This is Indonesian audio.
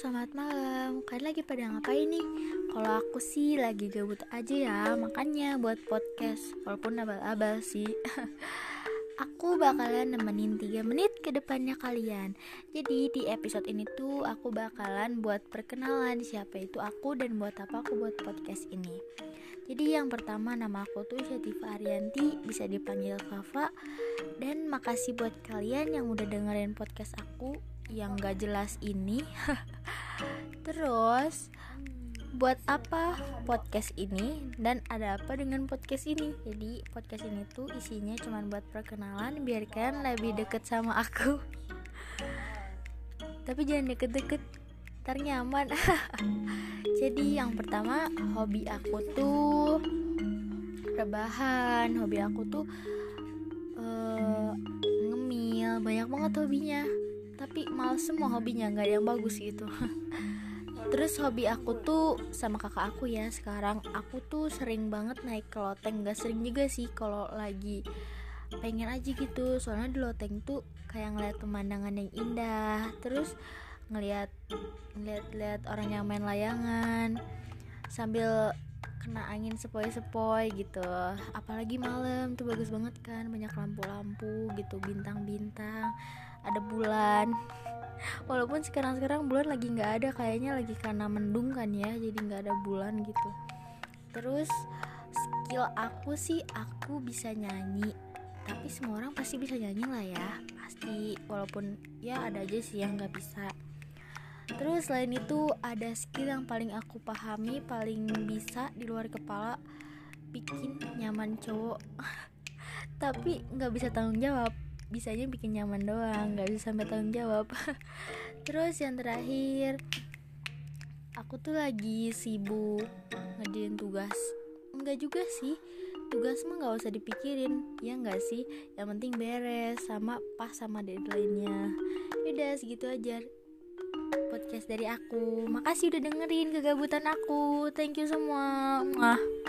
selamat malam. Kalian lagi pada ngapain nih? Kalau aku sih lagi gabut aja ya, makanya buat podcast. Walaupun abal-abal sih. aku bakalan nemenin 3 menit ke depannya kalian. Jadi di episode ini tuh aku bakalan buat perkenalan siapa itu aku dan buat apa aku buat podcast ini. Jadi yang pertama nama aku tuh Syatifa Arianti, bisa dipanggil Fafa. Dan makasih buat kalian yang udah dengerin podcast aku yang gak jelas ini terus buat apa podcast ini dan ada apa dengan podcast ini? Jadi podcast ini tuh isinya cuma buat perkenalan biar kalian lebih deket sama aku. Tapi jangan deket-deket ntar nyaman. Jadi yang pertama hobi aku tuh rebahan. Hobi aku tuh uh, ngemil. Banyak banget hobinya. Tapi males semua hobinya nggak ada yang bagus gitu terus hobi aku tuh sama kakak aku ya sekarang. Aku tuh sering banget naik ke loteng nggak sering juga sih kalau lagi pengen aja gitu. Soalnya di loteng tuh kayak ngeliat pemandangan yang indah. Terus ngeliat ngeliat-liat orang yang main layangan. Sambil kena angin sepoi-sepoi gitu. Apalagi malam tuh bagus banget kan. Banyak lampu-lampu gitu bintang-bintang. Ada bulan walaupun sekarang-sekarang bulan lagi nggak ada kayaknya lagi karena mendung kan ya jadi nggak ada bulan gitu. Terus skill aku sih aku bisa nyanyi. Tapi semua orang pasti bisa nyanyi lah ya pasti. Walaupun ya ada aja sih yang nggak bisa. Terus selain itu ada skill yang paling aku pahami paling bisa di luar kepala bikin nyaman cowok. Tapi nggak bisa tanggung jawab bisanya bikin nyaman doang nggak bisa sampai tanggung jawab. Terus yang terakhir aku tuh lagi sibuk ngerjain tugas. Enggak juga sih tugas mah nggak usah dipikirin ya nggak sih? Yang penting beres sama pas sama deadline-nya. Udah segitu aja podcast dari aku. Makasih udah dengerin kegabutan aku. Thank you semua. Mwah.